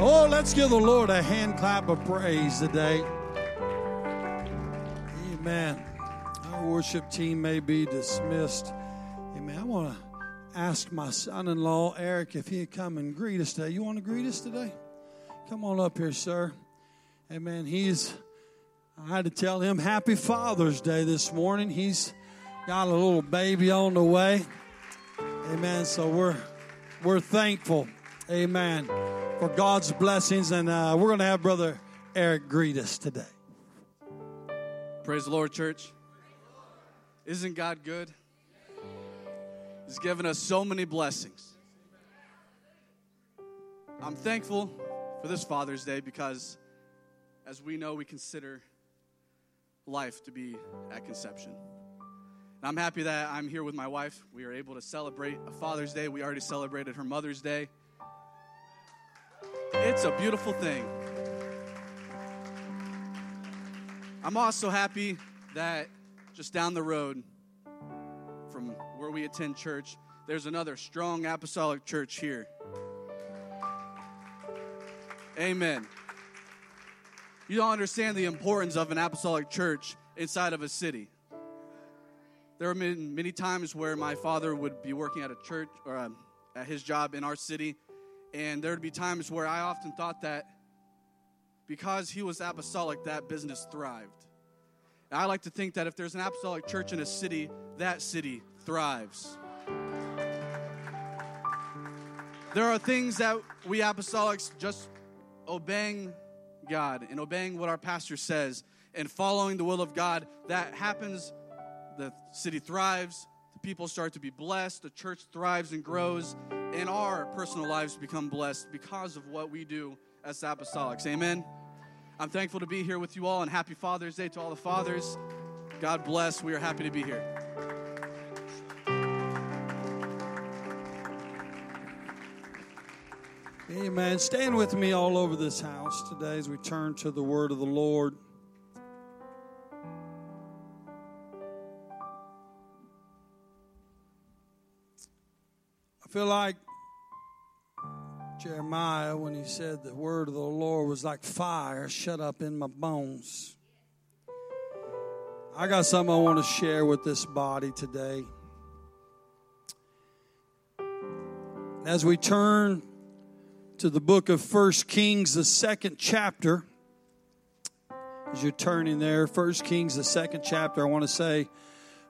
Oh, let's give the Lord a hand clap of praise today. Amen. Our worship team may be dismissed. Amen. I want to ask my son in law, Eric, if he'd come and greet us today. You want to greet us today? Come on up here, sir. Amen. He's, I had to tell him Happy Father's Day this morning. He's got a little baby on the way. Amen. So we're, we're thankful. Amen. For God's blessings. And uh, we're going to have Brother Eric greet us today. Praise the Lord, church. Isn't God good? He's given us so many blessings. I'm thankful for this Father's Day because, as we know, we consider life to be at conception. And I'm happy that I'm here with my wife. We are able to celebrate a Father's Day. We already celebrated her Mother's Day. It's a beautiful thing. I'm also happy that just down the road from where we attend church, there's another strong apostolic church here. Amen. You don't understand the importance of an apostolic church inside of a city. There have been many times where my father would be working at a church or um, at his job in our city, and there would be times where I often thought that because he was apostolic, that business thrived. And I like to think that if there's an apostolic church in a city, that city thrives. There are things that we apostolics just obeying God and obeying what our pastor says and following the will of God that happens. The city thrives, people start to be blessed, the church thrives and grows, and our personal lives become blessed because of what we do as apostolics. Amen. I'm thankful to be here with you all, and happy Father's Day to all the fathers. God bless. We are happy to be here. Amen. Stand with me all over this house today as we turn to the word of the Lord. Feel like Jeremiah when he said the word of the Lord was like fire shut up in my bones. I got something I want to share with this body today. As we turn to the book of First Kings, the second chapter, as you're turning there, First Kings, the second chapter, I want to say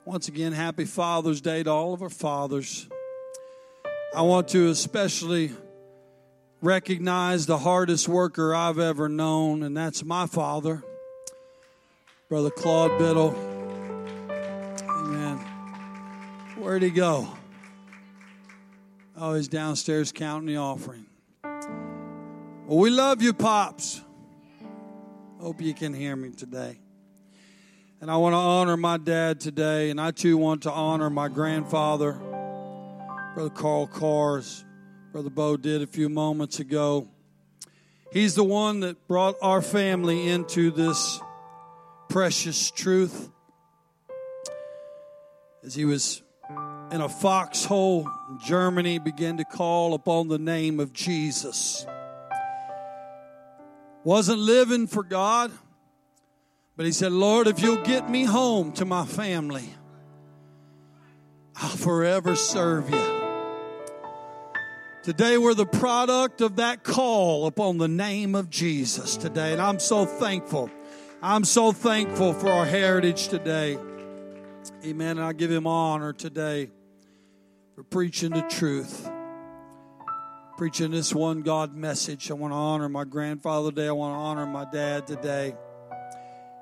once again, Happy Father's Day to all of our fathers. I want to especially recognize the hardest worker I've ever known, and that's my father, Brother Claude Biddle. Amen. Where'd he go? Oh, he's downstairs counting the offering. Well, we love you, Pops. Hope you can hear me today. And I want to honor my dad today, and I too want to honor my grandfather, Brother Carl Cars. Brother Bo did a few moments ago. He's the one that brought our family into this precious truth. As he was in a foxhole in Germany, began to call upon the name of Jesus. Wasn't living for God, but he said, Lord, if you'll get me home to my family, I'll forever serve you. Today, we're the product of that call upon the name of Jesus today. And I'm so thankful. I'm so thankful for our heritage today. Amen. And I give him honor today for preaching the truth, preaching this one God message. I want to honor my grandfather today. I want to honor my dad today.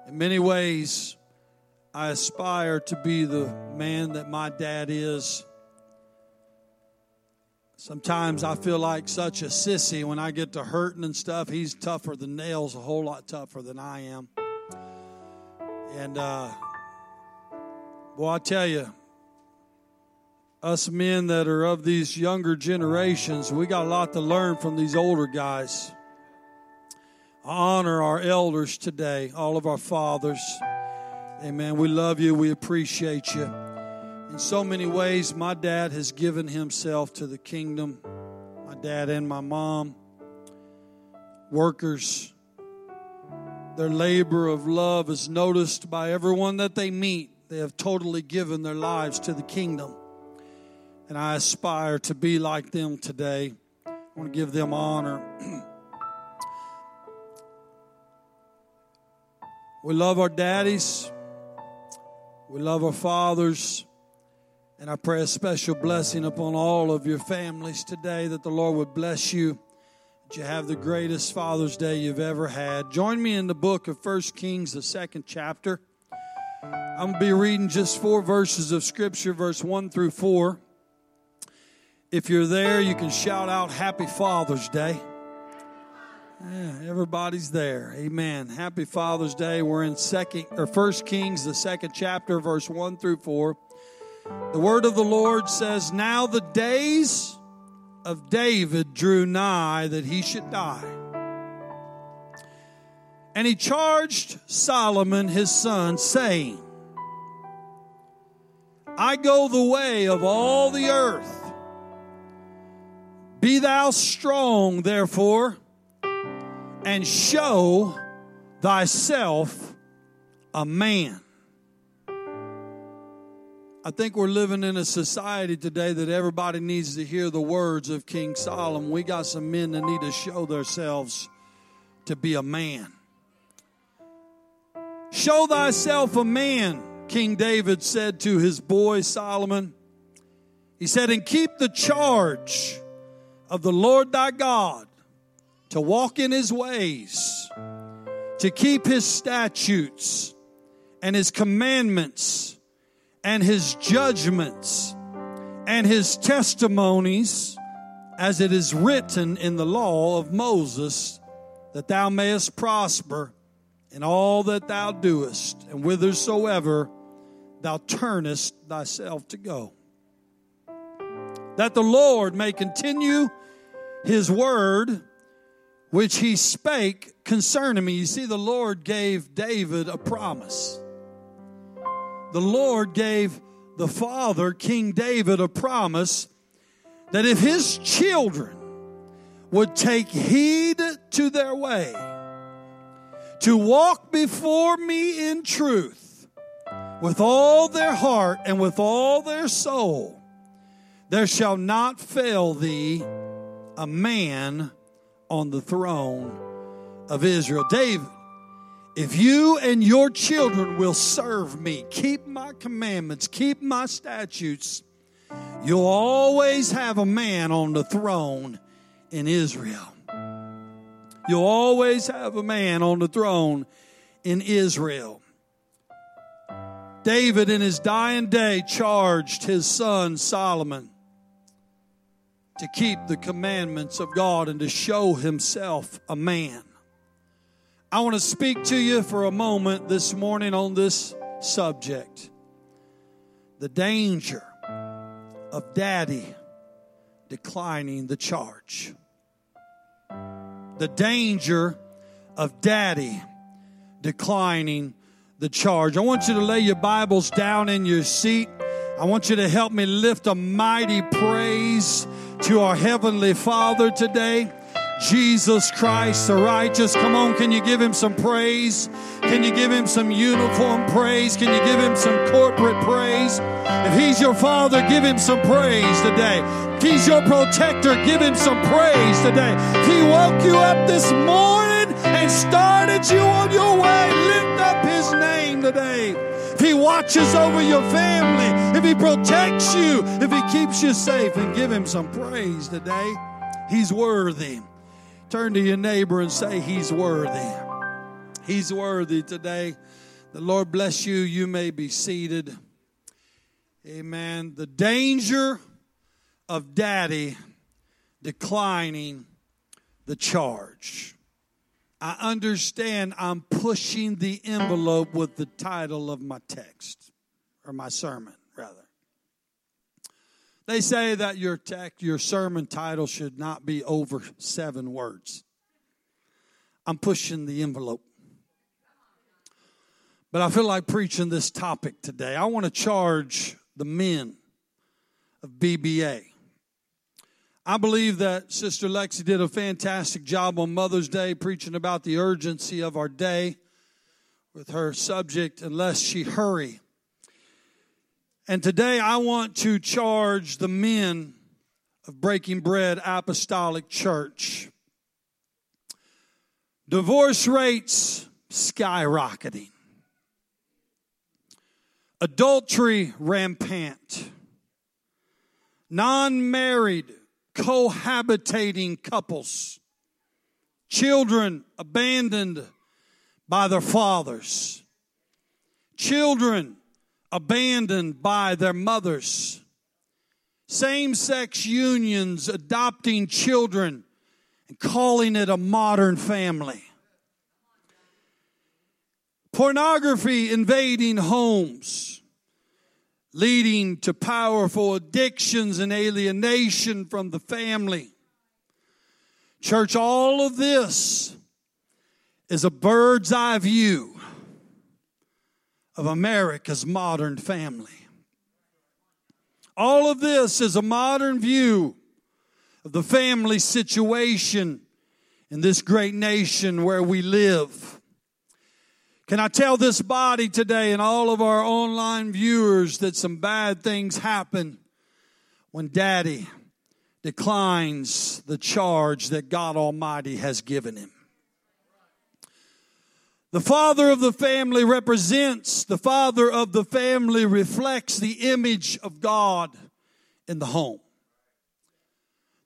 In many ways, I aspire to be the man that my dad is. Sometimes I feel like such a sissy when I get to hurting and stuff. He's tougher than nails, a whole lot tougher than I am. And, uh, well, I tell you, us men that are of these younger generations, we got a lot to learn from these older guys. I honor our elders today, all of our fathers. Amen. We love you. We appreciate you. In so many ways, my dad has given himself to the kingdom, my dad and my mom. workers. Their labor of love is noticed by everyone that they meet. They have totally given their lives to the kingdom. And I aspire to be like them today. I want to give them honor. we love our daddies, we love our fathers. And I pray a special blessing upon all of your families today that the Lord would bless you, that you have the greatest Father's Day you've ever had. Join me in the book of First Kings, the second chapter. I'm going to be reading just four verses of Scripture, verse 1 through 4. If you're there, you can shout out Happy Father's Day. Yeah, everybody's there. Amen. Happy Father's Day. We're in second or first Kings, the second chapter, verse 1 through 4. The word of the Lord says, Now the days of David drew nigh that he should die. And he charged Solomon his son, saying, I go the way of all the earth. Be thou strong, therefore, and show thyself a man. I think we're living in a society today that everybody needs to hear the words of King Solomon. We got some men that need to show themselves to be a man. Show thyself a man, King David said to his boy Solomon. He said, and keep the charge of the Lord thy God to walk in his ways, to keep his statutes and his commandments and his judgments and his testimonies as it is written in the law of Moses, that thou mayest prosper in all that thou doest, and whithersoever thou turnest thyself to go. That the Lord may continue his word which he spake concerning me. You see, the Lord gave David a promise the Lord gave the father, King David, a promise that if his children would take heed to their way, to walk before me in truth with all their heart and with all their soul, there shall not fail thee a man on the throne of Israel. David if you and your children will serve me, keep my commandments, keep my statutes, you'll always have a man on the throne in Israel. You'll always have a man on the throne in Israel. David, in his dying day, charged his son Solomon to keep the commandments of God and to show himself a man. I want to speak to you for a moment this morning on this subject the danger of daddy declining the charge. The danger of daddy declining the charge. I want you to lay your Bibles down in your seat. I want you to help me lift a mighty praise to our Heavenly Father today. Jesus Christ, the righteous. Come on, can you give him some praise? Can you give him some uniform praise? Can you give him some corporate praise? If he's your father, give him some praise today. If he's your protector, give him some praise today. If he woke you up this morning and started you on your way, lift up his name today. If he watches over your family, if he protects you, if he keeps you safe, and give him some praise today. He's worthy. Turn to your neighbor and say, He's worthy. He's worthy today. The Lord bless you. You may be seated. Amen. The danger of daddy declining the charge. I understand I'm pushing the envelope with the title of my text or my sermon, rather. They say that your tech, your sermon title should not be over seven words. I'm pushing the envelope. But I feel like preaching this topic today. I want to charge the men of BBA. I believe that Sister Lexi did a fantastic job on Mother's Day preaching about the urgency of our day with her subject, Unless She Hurry. And today I want to charge the men of Breaking Bread Apostolic Church. Divorce rates skyrocketing. Adultery rampant. Non married cohabitating couples. Children abandoned by their fathers. Children abandoned by their mothers. Same sex unions adopting children and calling it a modern family. Pornography invading homes, leading to powerful addictions and alienation from the family. Church, all of this is a bird's eye view of America's modern family. All of this is a modern view of the family situation in this great nation where we live. Can I tell this body today and all of our online viewers that some bad things happen when daddy declines the charge that God Almighty has given him? The father of the family represents, the father of the family reflects the image of God in the home.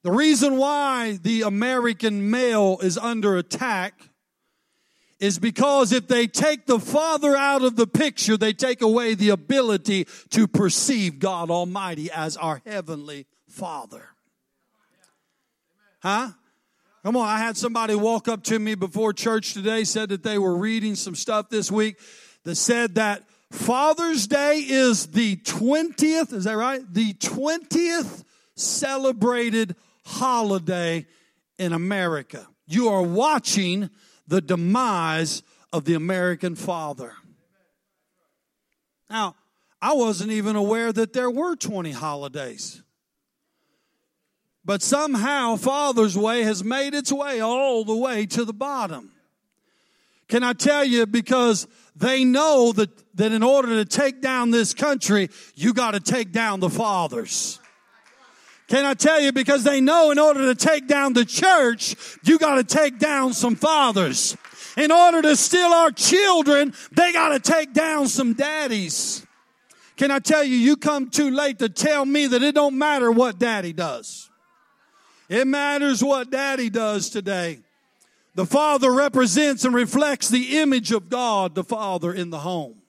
The reason why the American male is under attack is because if they take the Father out of the picture, they take away the ability to perceive God Almighty as our Heavenly Father. Huh? Come on, I had somebody walk up to me before church today, said that they were reading some stuff this week that said that Father's Day is the 20th, is that right? The 20th celebrated holiday in America. You are watching the demise of the American father. Now, I wasn't even aware that there were 20 holidays. But somehow Father's Way has made its way all the way to the bottom. Can I tell you, because they know that, that in order to take down this country, you got to take down the fathers. Can I tell you, because they know in order to take down the church, you got to take down some fathers. In order to steal our children, they got to take down some daddies. Can I tell you, you come too late to tell me that it don't matter what daddy does. It matters what daddy does today. The father represents and reflects the image of God, the father in the home.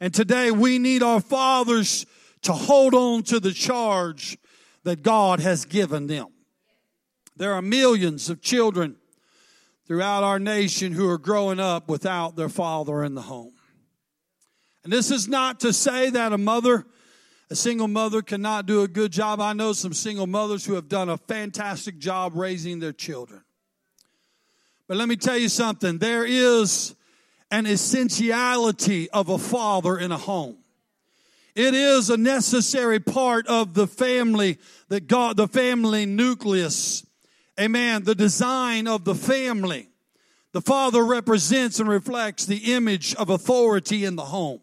And today we need our fathers to hold on to the charge that God has given them. There are millions of children throughout our nation who are growing up without their father in the home. And this is not to say that a mother a single mother cannot do a good job. I know some single mothers who have done a fantastic job raising their children. But let me tell you something there is an essentiality of a father in a home. It is a necessary part of the family that God, the family nucleus. Amen. The design of the family. The father represents and reflects the image of authority in the home,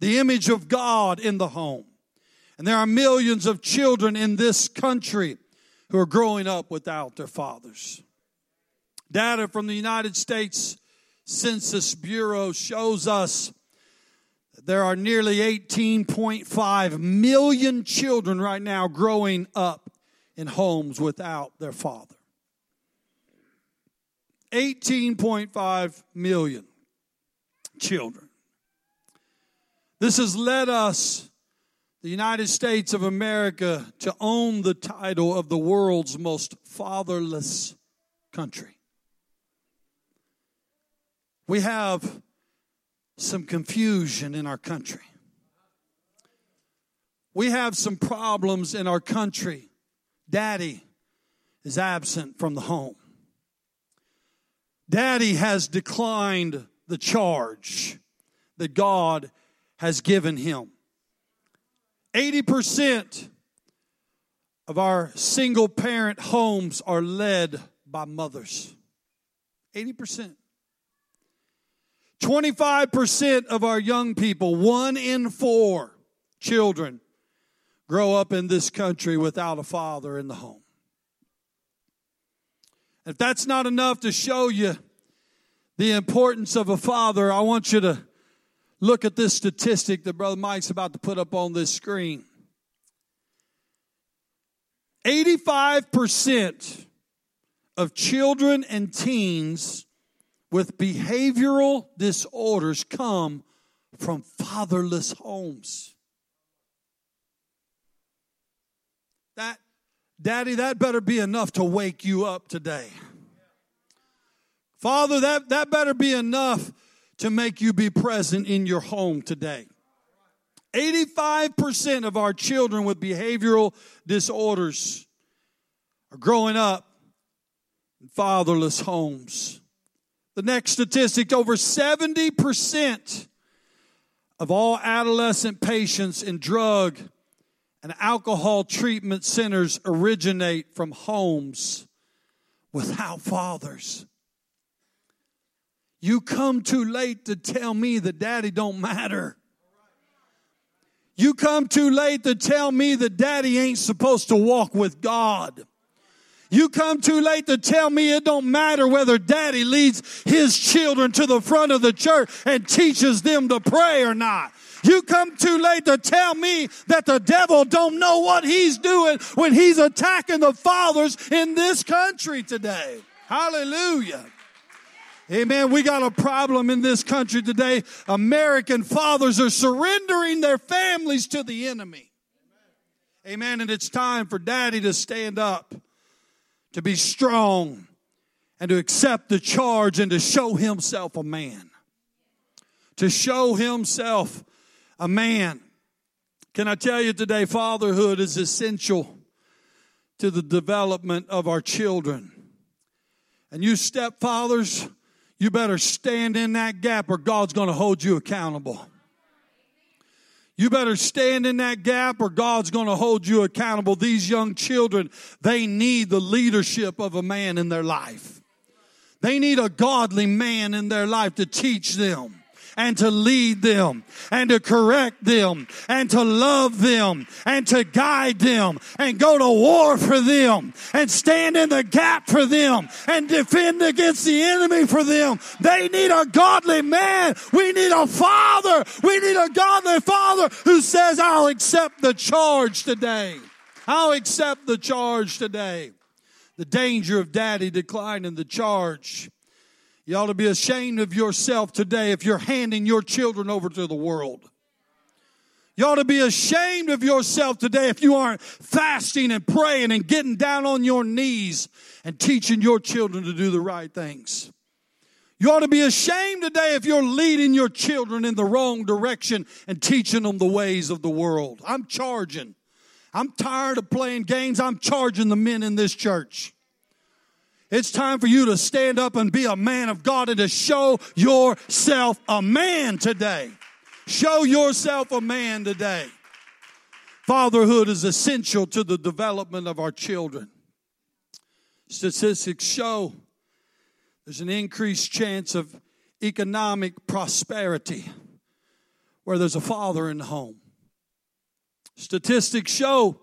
the image of God in the home. And there are millions of children in this country who are growing up without their fathers. Data from the United States Census Bureau shows us there are nearly 18.5 million children right now growing up in homes without their father. 18.5 million children. This has led us the United States of America to own the title of the world's most fatherless country. We have some confusion in our country. We have some problems in our country. Daddy is absent from the home. Daddy has declined the charge that God has given him. 80% of our single parent homes are led by mothers. 80%. 25% of our young people, one in four children, grow up in this country without a father in the home. If that's not enough to show you the importance of a father, I want you to look at this statistic that Brother Mike's about to put up on this screen. 85% of children and teens with behavioral disorders come from fatherless homes. That, Daddy, that better be enough to wake you up today. Father, that, that better be enough to make you be present in your home today. 85% of our children with behavioral disorders are growing up in fatherless homes. The next statistic over 70% of all adolescent patients in drug and alcohol treatment centers originate from homes without fathers. You come too late to tell me that daddy don't matter. You come too late to tell me that daddy ain't supposed to walk with God. You come too late to tell me it don't matter whether daddy leads his children to the front of the church and teaches them to pray or not. You come too late to tell me that the devil don't know what he's doing when he's attacking the fathers in this country today. Hallelujah. Amen. We got a problem in this country today. American fathers are surrendering their families to the enemy. Amen. And it's time for daddy to stand up, to be strong, and to accept the charge and to show himself a man. To show himself a man. Can I tell you today, fatherhood is essential to the development of our children. And you stepfathers, you better stand in that gap or God's going to hold you accountable. You better stand in that gap or God's going to hold you accountable. These young children, they need the leadership of a man in their life. They need a godly man in their life to teach them and to lead them and to correct them and to love them and to guide them and go to war for them and stand in the gap for them and defend against the enemy for them. They need a godly man. We need a father. We need a godly father who says, I'll accept the charge today. I'll accept the charge today. The danger of daddy declining the charge you ought to be ashamed of yourself today if you're handing your children over to the world. You ought to be ashamed of yourself today if you aren't fasting and praying and getting down on your knees and teaching your children to do the right things. You ought to be ashamed today if you're leading your children in the wrong direction and teaching them the ways of the world. I'm charging. I'm tired of playing games. I'm charging the men in this church. It's time for you to stand up and be a man of God and to show yourself a man today. Show yourself a man today. Fatherhood is essential to the development of our children. Statistics show there's an increased chance of economic prosperity where there's a father in the home. Statistics show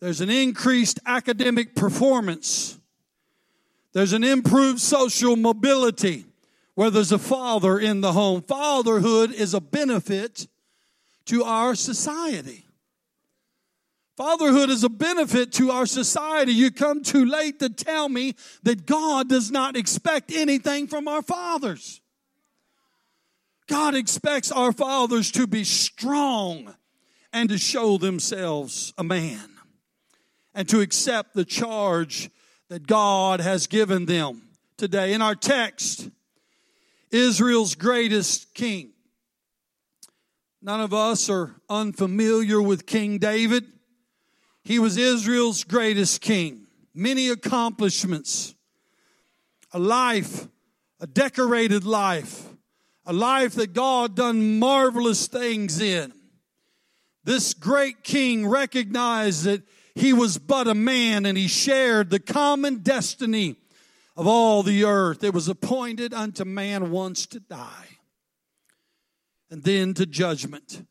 there's an increased academic performance there's an improved social mobility where there's a father in the home. Fatherhood is a benefit to our society. Fatherhood is a benefit to our society. You come too late to tell me that God does not expect anything from our fathers. God expects our fathers to be strong and to show themselves a man and to accept the charge that God has given them today. In our text, Israel's greatest king. None of us are unfamiliar with King David. He was Israel's greatest king. Many accomplishments. A life, a decorated life, a life that God done marvelous things in. This great king recognized that he was but a man and he shared the common destiny of all the earth. It was appointed unto man once to die and then to judgment.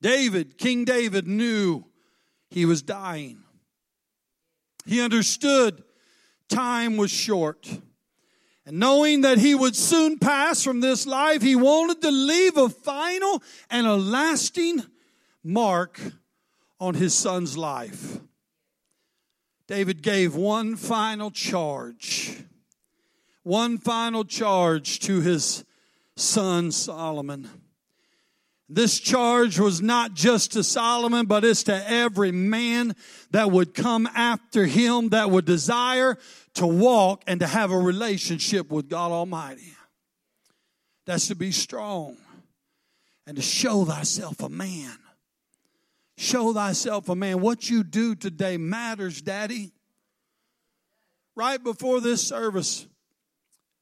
David, King David, knew he was dying. He understood time was short. And knowing that he would soon pass from this life, he wanted to leave a final and a lasting mark on his son's life. David gave one final charge, one final charge to his son Solomon. This charge was not just to Solomon, but it's to every man that would come after him that would desire to walk and to have a relationship with God Almighty. That's to be strong and to show thyself a man. Show thyself a man. What you do today matters, Daddy. Right before this service,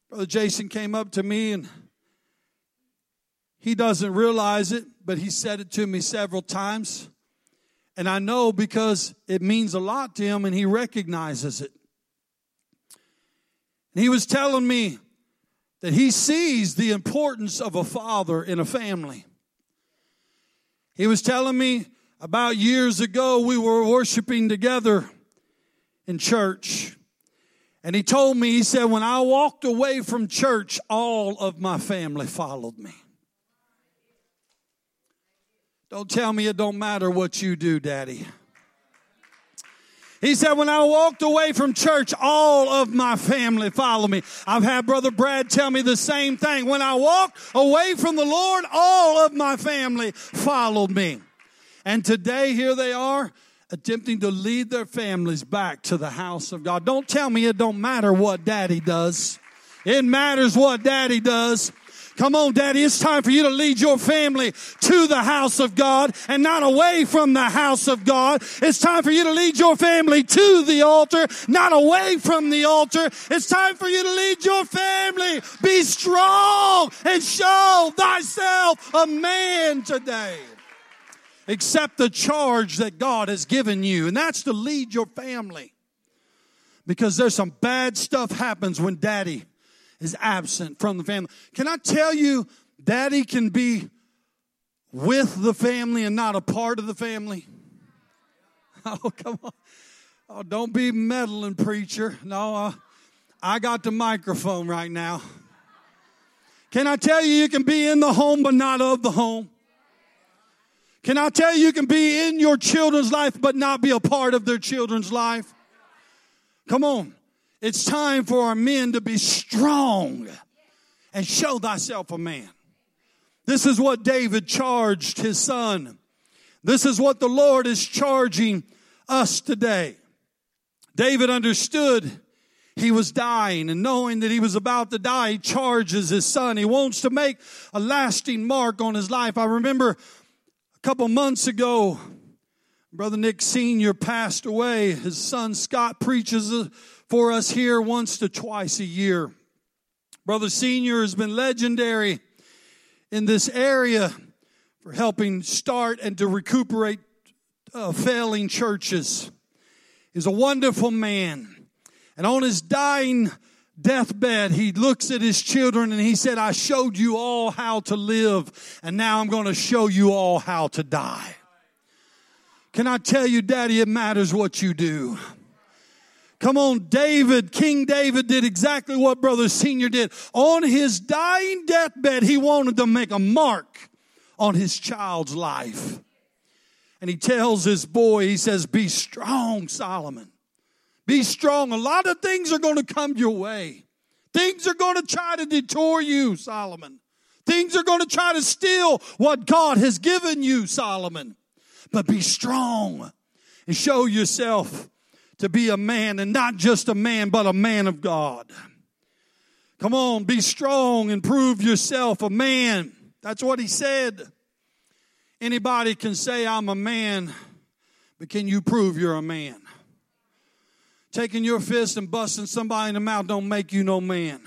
Brother Jason came up to me and he doesn't realize it, but he said it to me several times. And I know because it means a lot to him and he recognizes it. And he was telling me that he sees the importance of a father in a family. He was telling me about years ago we were worshiping together in church. And he told me, he said, when I walked away from church, all of my family followed me. Don't tell me it don't matter what you do, Daddy. He said, when I walked away from church, all of my family followed me. I've had Brother Brad tell me the same thing. When I walked away from the Lord, all of my family followed me. And today, here they are, attempting to lead their families back to the house of God. Don't tell me it don't matter what daddy does. It matters what daddy does. Come on, daddy, it's time for you to lead your family to the house of God and not away from the house of God. It's time for you to lead your family to the altar, not away from the altar. It's time for you to lead your family. Be strong and show thyself a man today. Accept the charge that God has given you, and that's to lead your family. Because there's some bad stuff happens when daddy is absent from the family. Can I tell you, daddy can be with the family and not a part of the family? Oh, come on. Oh, don't be meddling, preacher. No, uh, I got the microphone right now. Can I tell you, you can be in the home but not of the home? Can I tell you, you can be in your children's life but not be a part of their children's life? Come on. It's time for our men to be strong and show thyself a man. This is what David charged his son. This is what the Lord is charging us today. David understood he was dying and knowing that he was about to die, he charges his son. He wants to make a lasting mark on his life. I remember a couple months ago, Brother Nick Sr. passed away. His son Scott preaches for us here once to twice a year. Brother Senior has been legendary in this area for helping start and to recuperate uh, failing churches. He's a wonderful man. And on his dying deathbed, he looks at his children and he said, I showed you all how to live, and now I'm going to show you all how to die. Can I tell you, Daddy, it matters what you do. Come on, David, King David did exactly what Brother Senior did. On his dying deathbed, he wanted to make a mark on his child's life. And he tells his boy, he says, Be strong, Solomon. Be strong. A lot of things are going to come your way. Things are going to try to detour you, Solomon. Things are going to try to steal what God has given you, Solomon. But be strong and show yourself to be a man and not just a man, but a man of God. Come on, be strong and prove yourself a man. That's what he said. Anybody can say, I'm a man, but can you prove you're a man? Taking your fist and busting somebody in the mouth don't make you no man.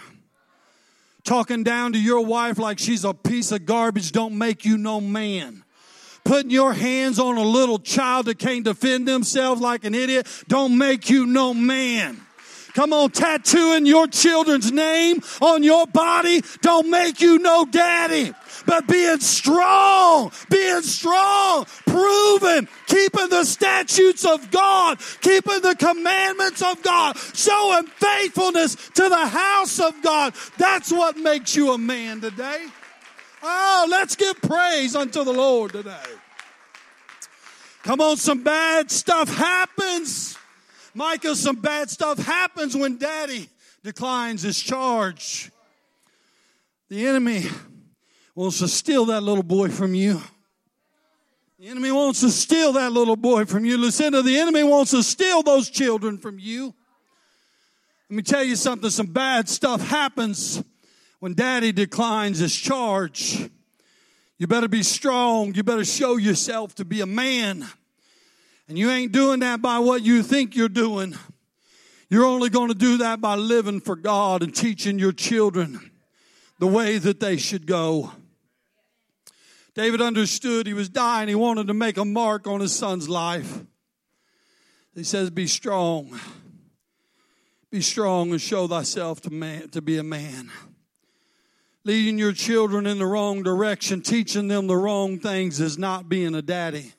Talking down to your wife like she's a piece of garbage don't make you no man. Putting your hands on a little child that can't defend themselves like an idiot don't make you no man. Come on, tattooing your children's name on your body don't make you no daddy. But being strong, being strong, proven, keeping the statutes of God, keeping the commandments of God, showing faithfulness to the house of God. That's what makes you a man today. Oh, let's give praise unto the Lord today. Come on, some bad stuff happens. Micah, some bad stuff happens when daddy declines his charge. The enemy wants to steal that little boy from you. The enemy wants to steal that little boy from you. Lucinda, the enemy wants to steal those children from you. Let me tell you something some bad stuff happens when daddy declines his charge. You better be strong. You better show yourself to be a man. And you ain't doing that by what you think you're doing. You're only going to do that by living for God and teaching your children the way that they should go. David understood he was dying. He wanted to make a mark on his son's life. He says, Be strong. Be strong and show thyself to, man, to be a man. Leading your children in the wrong direction, teaching them the wrong things, is not being a daddy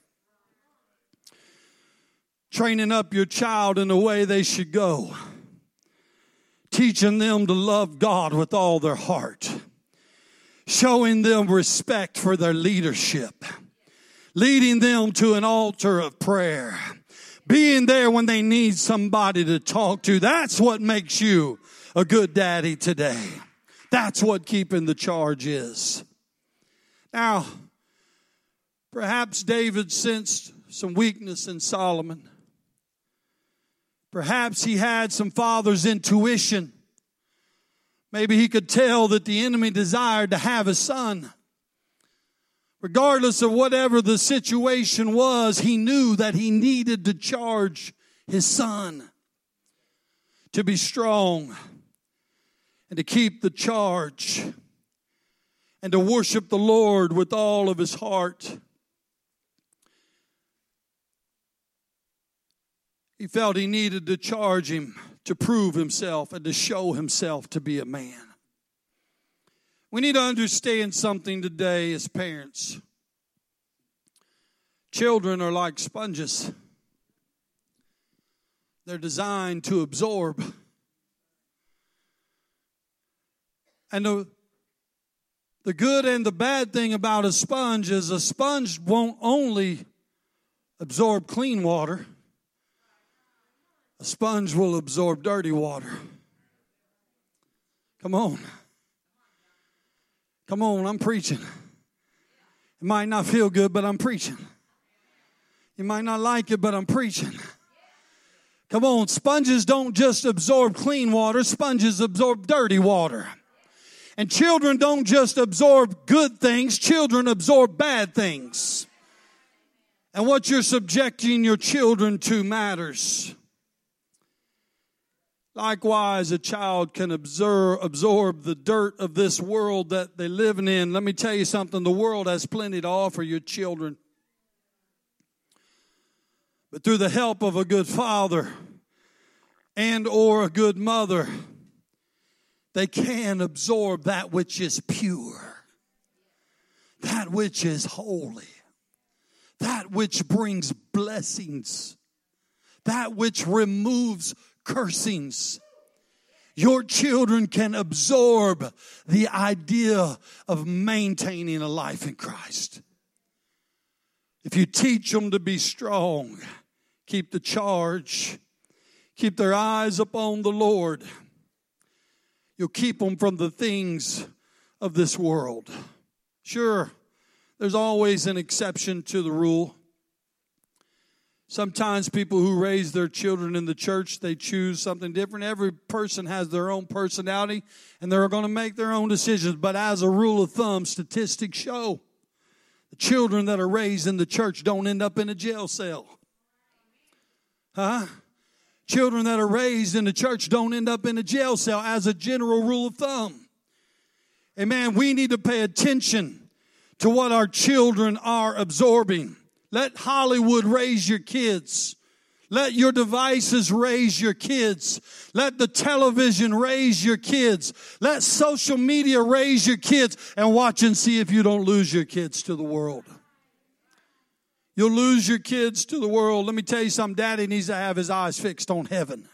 training up your child in the way they should go, teaching them to love God with all their heart, showing them respect for their leadership, leading them to an altar of prayer, being there when they need somebody to talk to. That's what makes you a good daddy today. That's what keeping the charge is. Now, perhaps David sensed some weakness in Solomon. Perhaps he had some father's intuition. Maybe he could tell that the enemy desired to have a son. Regardless of whatever the situation was, he knew that he needed to charge his son to be strong and to keep the charge and to worship the Lord with all of his heart. He felt he needed to charge him to prove himself and to show himself to be a man. We need to understand something today as parents. Children are like sponges. They're designed to absorb. And the, the good and the bad thing about a sponge is a sponge won't only absorb clean water, a sponge will absorb dirty water. Come on. Come on, I'm preaching. It might not feel good, but I'm preaching. You might not like it, but I'm preaching. Come on, sponges don't just absorb clean water, sponges absorb dirty water. And children don't just absorb good things, children absorb bad things. And what you're subjecting your children to matters. Likewise, a child can observe, absorb the dirt of this world that they're living in. Let me tell you something the world has plenty to offer your children. But through the help of a good father and or a good mother, they can absorb that which is pure, that which is holy, that which brings blessings, that which removes cursings. Your children can absorb the idea of maintaining a life in Christ. If you teach them to be strong, keep the charge, keep their eyes upon the Lord, you'll keep them from the things of this world. Sure, there's always an exception to the rule. Sometimes people who raise their children in the church, they choose something different. Every person has their own personality and they're going to make their own decisions. But as a rule of thumb, statistics show the children that are raised in the church don't end up in a jail cell. Huh? Children that are raised in the church don't end up in a jail cell as a general rule of thumb. Amen. We need to pay attention to what our children are absorbing. Let Hollywood raise your kids. Let your devices raise your kids. Let the television raise your kids. Let social media raise your kids and watch and see if you don't lose your kids to the world. You'll lose your kids to the world. Let me tell you something. Daddy needs to have his eyes fixed on heaven.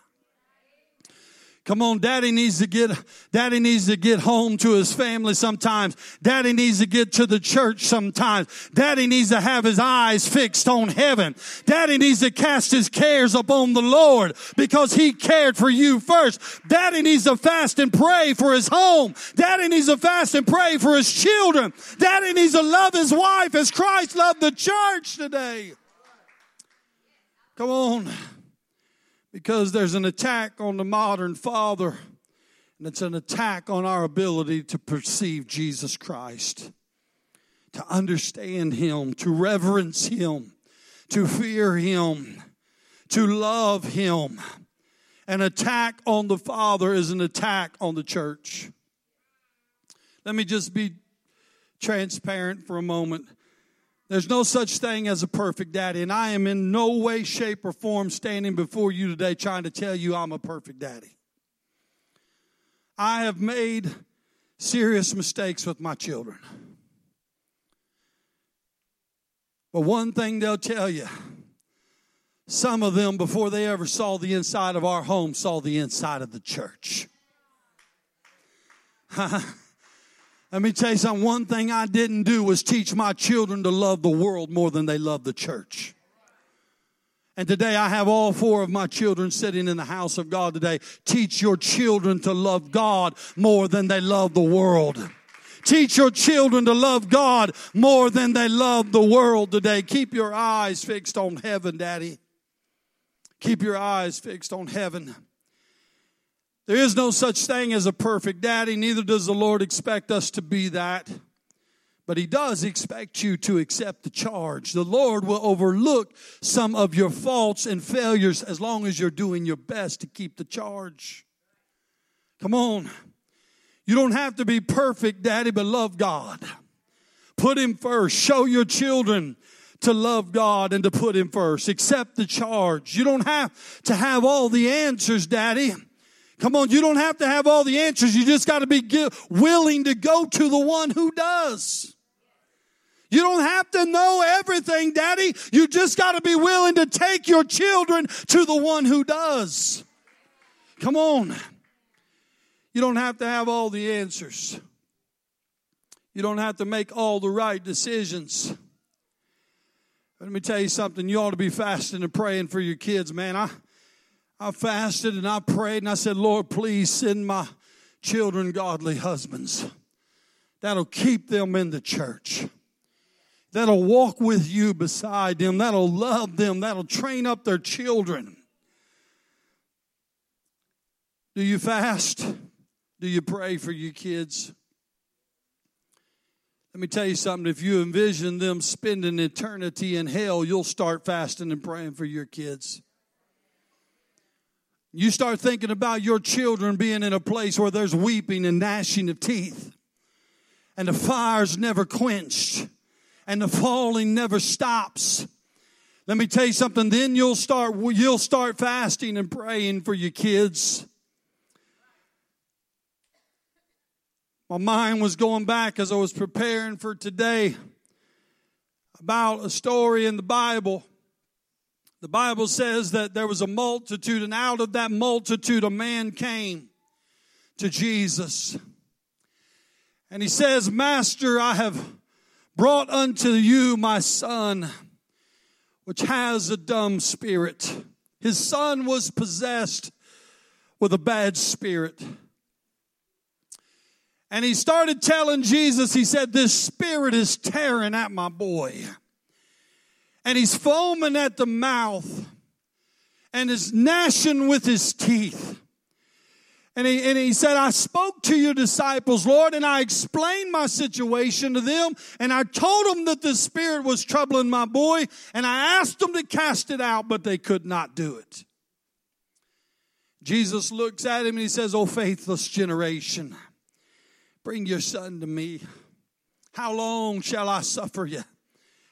Come on, daddy needs to get, daddy needs to get home to his family sometimes. Daddy needs to get to the church sometimes. Daddy needs to have his eyes fixed on heaven. Daddy needs to cast his cares upon the Lord because he cared for you first. Daddy needs to fast and pray for his home. Daddy needs to fast and pray for his children. Daddy needs to love his wife as Christ loved the church today. Come on because there's an attack on the modern father, and it's an attack on our ability to perceive Jesus Christ, to understand Him, to reverence Him, to fear Him, to love Him. An attack on the Father is an attack on the church. Let me just be transparent for a moment. There's no such thing as a perfect daddy, and I am in no way, shape, or form standing before you today trying to tell you I'm a perfect daddy. I have made serious mistakes with my children. But one thing they'll tell you some of them, before they ever saw the inside of our home, saw the inside of the church. Let me tell you something. One thing I didn't do was teach my children to love the world more than they love the church. And today I have all four of my children sitting in the house of God today. Teach your children to love God more than they love the world. Teach your children to love God more than they love the world today. Keep your eyes fixed on heaven, Daddy. Keep your eyes fixed on heaven. There is no such thing as a perfect daddy, neither does the Lord expect us to be that. But He does expect you to accept the charge. The Lord will overlook some of your faults and failures as long as you're doing your best to keep the charge. Come on. You don't have to be perfect, Daddy, but love God. Put Him first. Show your children to love God and to put Him first. Accept the charge. You don't have to have all the answers, Daddy. Come on, you don't have to have all the answers. You just got to be willing to go to the one who does. You don't have to know everything, daddy. You just got to be willing to take your children to the one who does. Come on. You don't have to have all the answers. You don't have to make all the right decisions. Let me tell you something. You ought to be fasting and praying for your kids, man. I, I fasted and I prayed and I said, Lord, please send my children godly husbands that'll keep them in the church, that'll walk with you beside them, that'll love them, that'll train up their children. Do you fast? Do you pray for your kids? Let me tell you something. If you envision them spending eternity in hell, you'll start fasting and praying for your kids. You start thinking about your children being in a place where there's weeping and gnashing of teeth, and the fire's never quenched, and the falling never stops. Let me tell you something. Then you'll start you'll start fasting and praying for your kids. My mind was going back as I was preparing for today about a story in the Bible the Bible says that there was a multitude, and out of that multitude, a man came to Jesus. And he says, Master, I have brought unto you my son, which has a dumb spirit. His son was possessed with a bad spirit. And he started telling Jesus, he said, This spirit is tearing at my boy and he's foaming at the mouth and is gnashing with his teeth. And he, and he said, I spoke to your disciples, Lord, and I explained my situation to them, and I told them that the Spirit was troubling my boy, and I asked them to cast it out, but they could not do it. Jesus looks at him and he says, Oh, faithless generation, bring your son to me. How long shall I suffer you?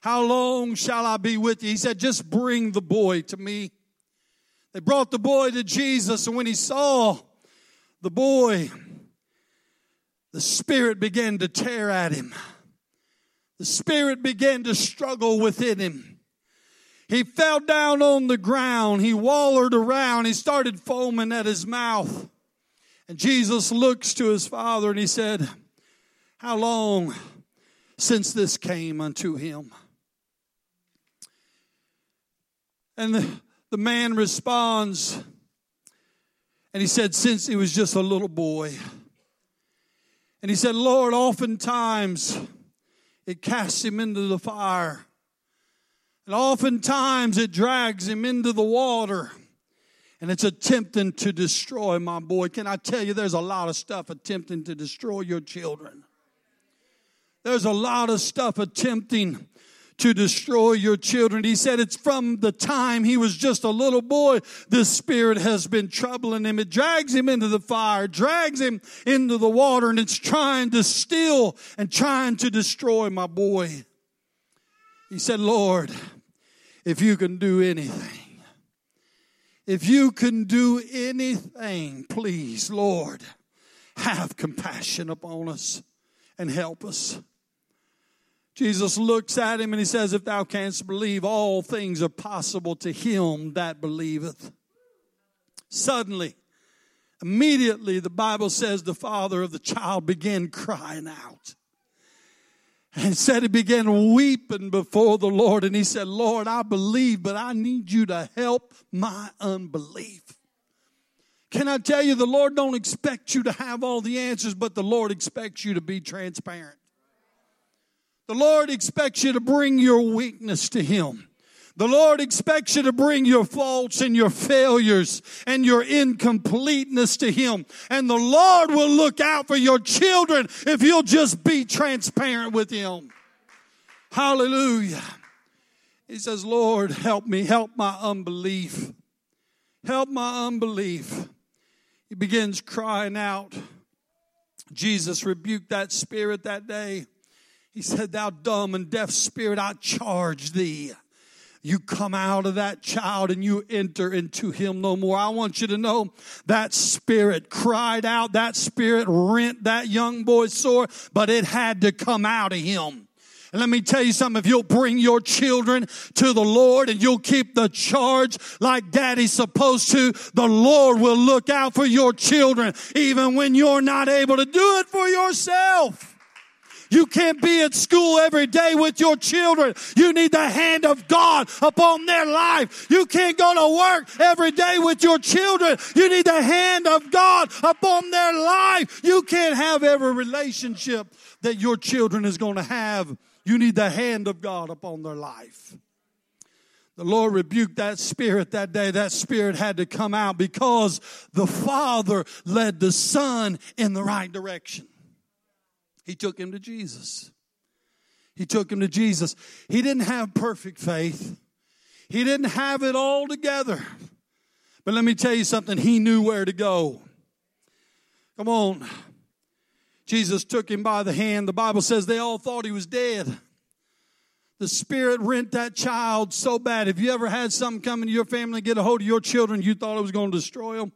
How long shall I be with you? He said, Just bring the boy to me. They brought the boy to Jesus, and when he saw the boy, the Spirit began to tear at him. The Spirit began to struggle within him. He fell down on the ground. He wallered around. He started foaming at his mouth. And Jesus looks to his father and he said, How long since this came unto him? And the, the man responds, and he said, Since he was just a little boy. And he said, Lord, oftentimes it casts him into the fire. And oftentimes it drags him into the water. And it's attempting to destroy my boy. Can I tell you, there's a lot of stuff attempting to destroy your children. There's a lot of stuff attempting to destroy your children. He said it's from the time he was just a little boy, this spirit has been troubling him. It drags him into the fire, drags him into the water, and it's trying to steal and trying to destroy my boy. He said, Lord, if you can do anything, if you can do anything, please, Lord, have compassion upon us and help us. Jesus looks at him and he says, If thou canst believe, all things are possible to him that believeth. Suddenly, immediately, the Bible says the father of the child began crying out. And said he began weeping before the Lord. And he said, Lord, I believe, but I need you to help my unbelief. Can I tell you, the Lord don't expect you to have all the answers, but the Lord expects you to be transparent. The Lord expects you to bring your weakness to Him. The Lord expects you to bring your faults and your failures and your incompleteness to Him. And the Lord will look out for your children if you'll just be transparent with Him. Hallelujah. He says, Lord, help me, help my unbelief. Help my unbelief. He begins crying out. Jesus rebuked that spirit that day. He said, Thou dumb and deaf spirit, I charge thee. You come out of that child and you enter into him no more. I want you to know that spirit cried out, that spirit rent that young boy's sore, but it had to come out of him. And let me tell you something, if you'll bring your children to the Lord and you'll keep the charge like daddy's supposed to, the Lord will look out for your children even when you're not able to do it for yourself. You can't be at school every day with your children. You need the hand of God upon their life. You can't go to work every day with your children. You need the hand of God upon their life. You can't have every relationship that your children is going to have. You need the hand of God upon their life. The Lord rebuked that spirit that day. That spirit had to come out because the Father led the Son in the right direction. He took him to Jesus. He took him to Jesus. He didn't have perfect faith, he didn't have it all together. But let me tell you something, he knew where to go. Come on. Jesus took him by the hand. The Bible says they all thought he was dead. The spirit rent that child so bad. Have you ever had something come into your family, get a hold of your children, you thought it was going to destroy them?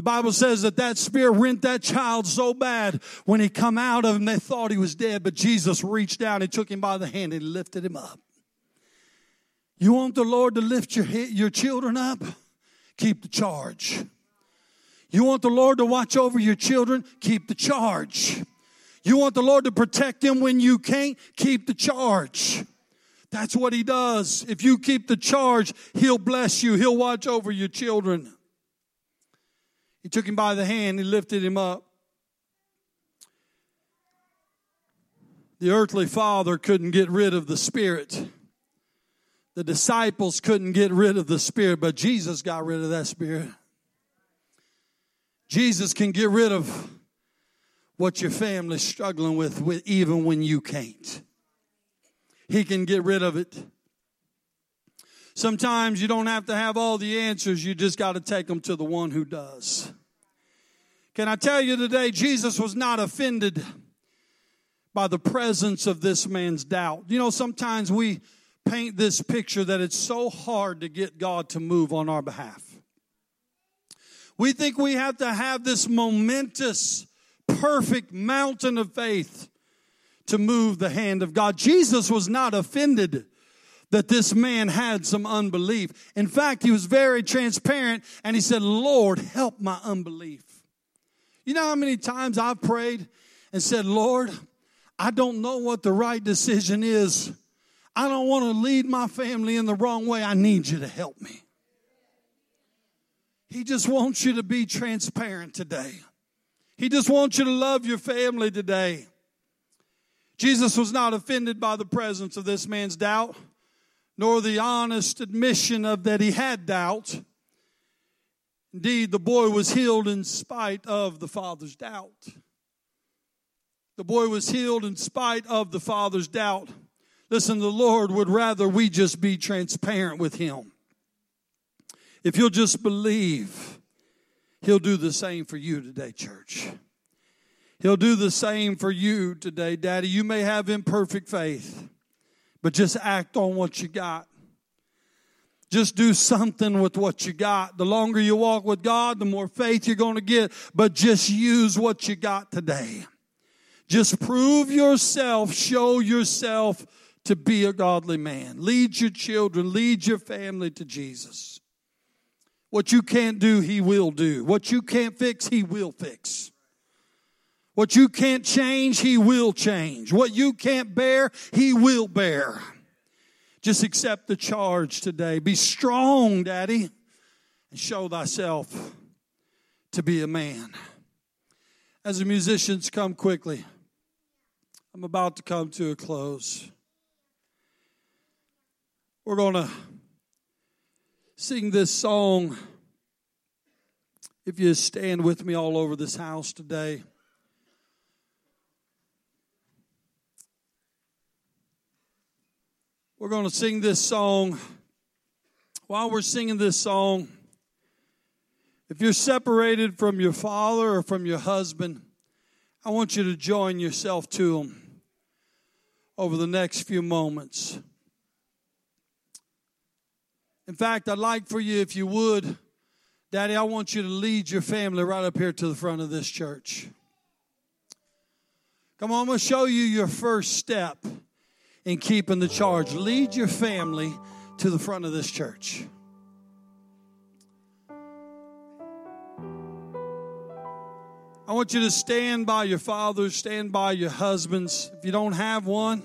The Bible says that that spirit rent that child so bad when he come out of him, they thought he was dead, but Jesus reached down and took him by the hand and lifted him up. You want the Lord to lift your, your children up? Keep the charge. You want the Lord to watch over your children? Keep the charge. You want the Lord to protect them when you can't? Keep the charge. That's what He does. If you keep the charge, He'll bless you. He'll watch over your children. He took him by the hand, he lifted him up. The earthly father couldn't get rid of the spirit. The disciples couldn't get rid of the spirit, but Jesus got rid of that spirit. Jesus can get rid of what your family's struggling with, with even when you can't. He can get rid of it. Sometimes you don't have to have all the answers, you just got to take them to the one who does. Can I tell you today, Jesus was not offended by the presence of this man's doubt. You know, sometimes we paint this picture that it's so hard to get God to move on our behalf. We think we have to have this momentous, perfect mountain of faith to move the hand of God. Jesus was not offended that this man had some unbelief. In fact, he was very transparent and he said, Lord, help my unbelief. You know how many times I've prayed and said, Lord, I don't know what the right decision is. I don't want to lead my family in the wrong way. I need you to help me. He just wants you to be transparent today. He just wants you to love your family today. Jesus was not offended by the presence of this man's doubt, nor the honest admission of that he had doubt. Indeed, the boy was healed in spite of the father's doubt. The boy was healed in spite of the father's doubt. Listen, the Lord would rather we just be transparent with him. If you'll just believe, He'll do the same for you today, church. He'll do the same for you today, Daddy. You may have imperfect faith, but just act on what you got. Just do something with what you got. The longer you walk with God, the more faith you're going to get, but just use what you got today. Just prove yourself, show yourself to be a godly man. Lead your children, lead your family to Jesus. What you can't do, He will do. What you can't fix, He will fix. What you can't change, He will change. What you can't bear, He will bear. Just accept the charge today. Be strong, Daddy, and show thyself to be a man. As the musicians come quickly, I'm about to come to a close. We're going to sing this song. If you stand with me all over this house today. We're going to sing this song. While we're singing this song, if you're separated from your father or from your husband, I want you to join yourself to them over the next few moments. In fact, I'd like for you, if you would, Daddy, I want you to lead your family right up here to the front of this church. Come on, I'm going to show you your first step in keeping the charge. Lead your family to the front of this church. I want you to stand by your fathers, stand by your husbands. If you don't have one,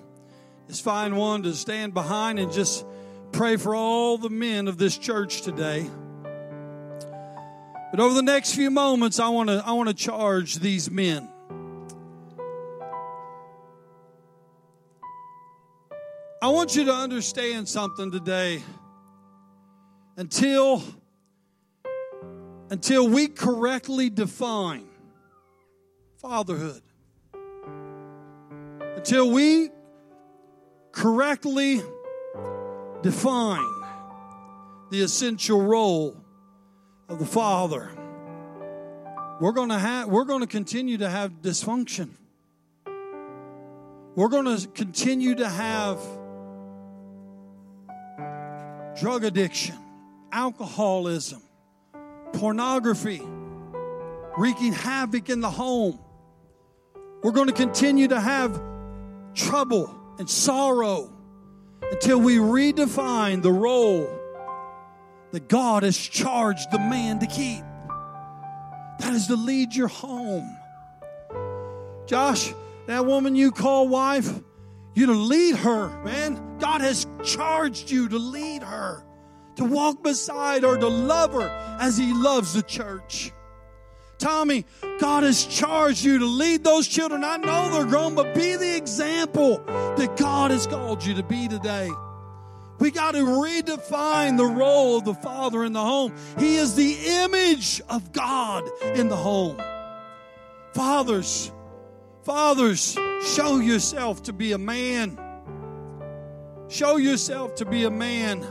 just find one to stand behind and just pray for all the men of this church today. But over the next few moments, I want to I want to charge these men. I want you to understand something today. Until until we correctly define fatherhood. Until we correctly define the essential role of the father we're going to have we're going to continue to have dysfunction we're going to continue to have drug addiction alcoholism pornography wreaking havoc in the home we're going to continue to have trouble and sorrow until we redefine the role that God has charged the man to keep. That is to lead your home. Josh, that woman you call wife, you to lead her, man. God has charged you to lead her, to walk beside her, to love her as He loves the church. Tommy, God has charged you to lead those children. I know they're grown, but be the example that God has called you to be today. We got to redefine the role of the father in the home. He is the image of God in the home. Fathers, fathers, show yourself to be a man. Show yourself to be a man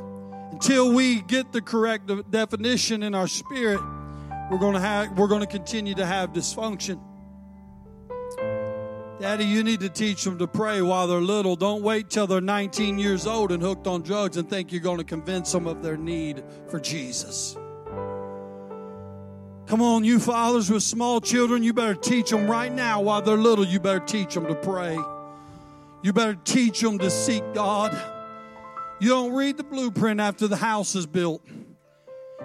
until we get the correct definition in our spirit we're going to have we're going to continue to have dysfunction Daddy, you need to teach them to pray while they're little. Don't wait till they're 19 years old and hooked on drugs and think you're going to convince them of their need for Jesus. Come on, you fathers with small children, you better teach them right now while they're little. You better teach them to pray. You better teach them to seek God. You don't read the blueprint after the house is built.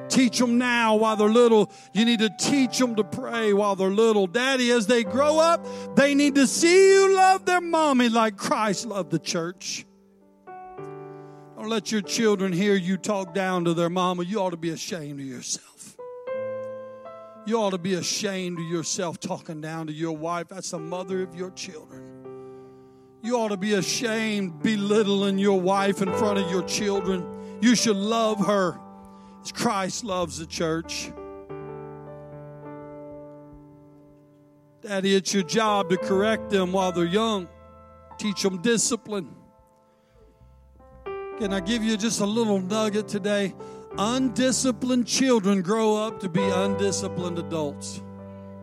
Teach them now while they're little. You need to teach them to pray while they're little. Daddy, as they grow up, they need to see you love their mommy like Christ loved the church. Don't let your children hear you talk down to their mama. You ought to be ashamed of yourself. You ought to be ashamed of yourself talking down to your wife. That's the mother of your children. You ought to be ashamed belittling your wife in front of your children. You should love her as Christ loves the church. Daddy, it's your job to correct them while they're young, teach them discipline. Can I give you just a little nugget today? Undisciplined children grow up to be undisciplined adults.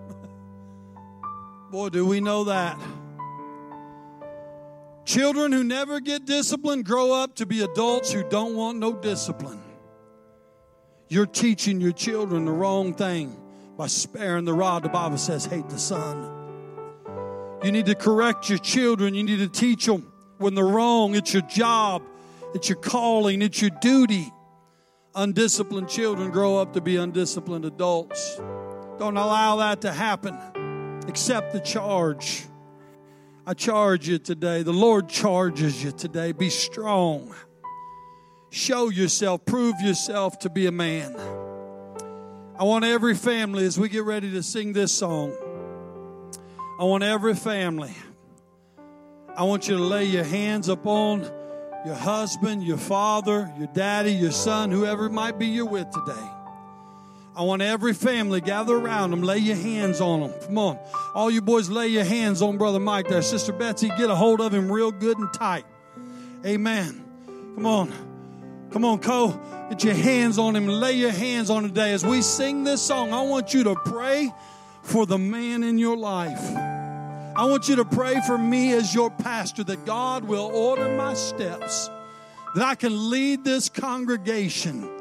Boy, do we know that. Children who never get disciplined grow up to be adults who don't want no discipline. You're teaching your children the wrong thing by sparing the rod. The Bible says, hate the son. You need to correct your children. You need to teach them when they're wrong. It's your job, it's your calling, it's your duty. Undisciplined children grow up to be undisciplined adults. Don't allow that to happen. Accept the charge. I charge you today. The Lord charges you today. Be strong. Show yourself. Prove yourself to be a man. I want every family, as we get ready to sing this song, I want every family, I want you to lay your hands upon your husband, your father, your daddy, your son, whoever it might be you're with today. I want every family gather around them, lay your hands on them. Come on. All you boys, lay your hands on Brother Mike there. Sister Betsy, get a hold of him real good and tight. Amen. Come on. Come on, Co. Get your hands on him. Lay your hands on him today. As we sing this song, I want you to pray for the man in your life. I want you to pray for me as your pastor that God will order my steps, that I can lead this congregation.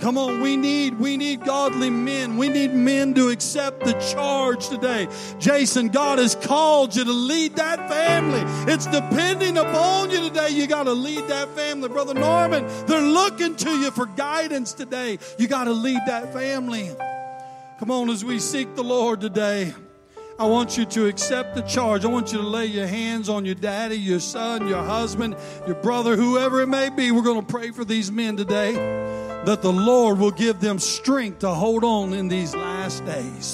Come on, we need we need godly men. We need men to accept the charge today. Jason, God has called you to lead that family. It's depending upon you today. You got to lead that family. Brother Norman, they're looking to you for guidance today. You got to lead that family. Come on, as we seek the Lord today. I want you to accept the charge. I want you to lay your hands on your daddy, your son, your husband, your brother, whoever it may be. We're going to pray for these men today that the Lord will give them strength to hold on in these last days.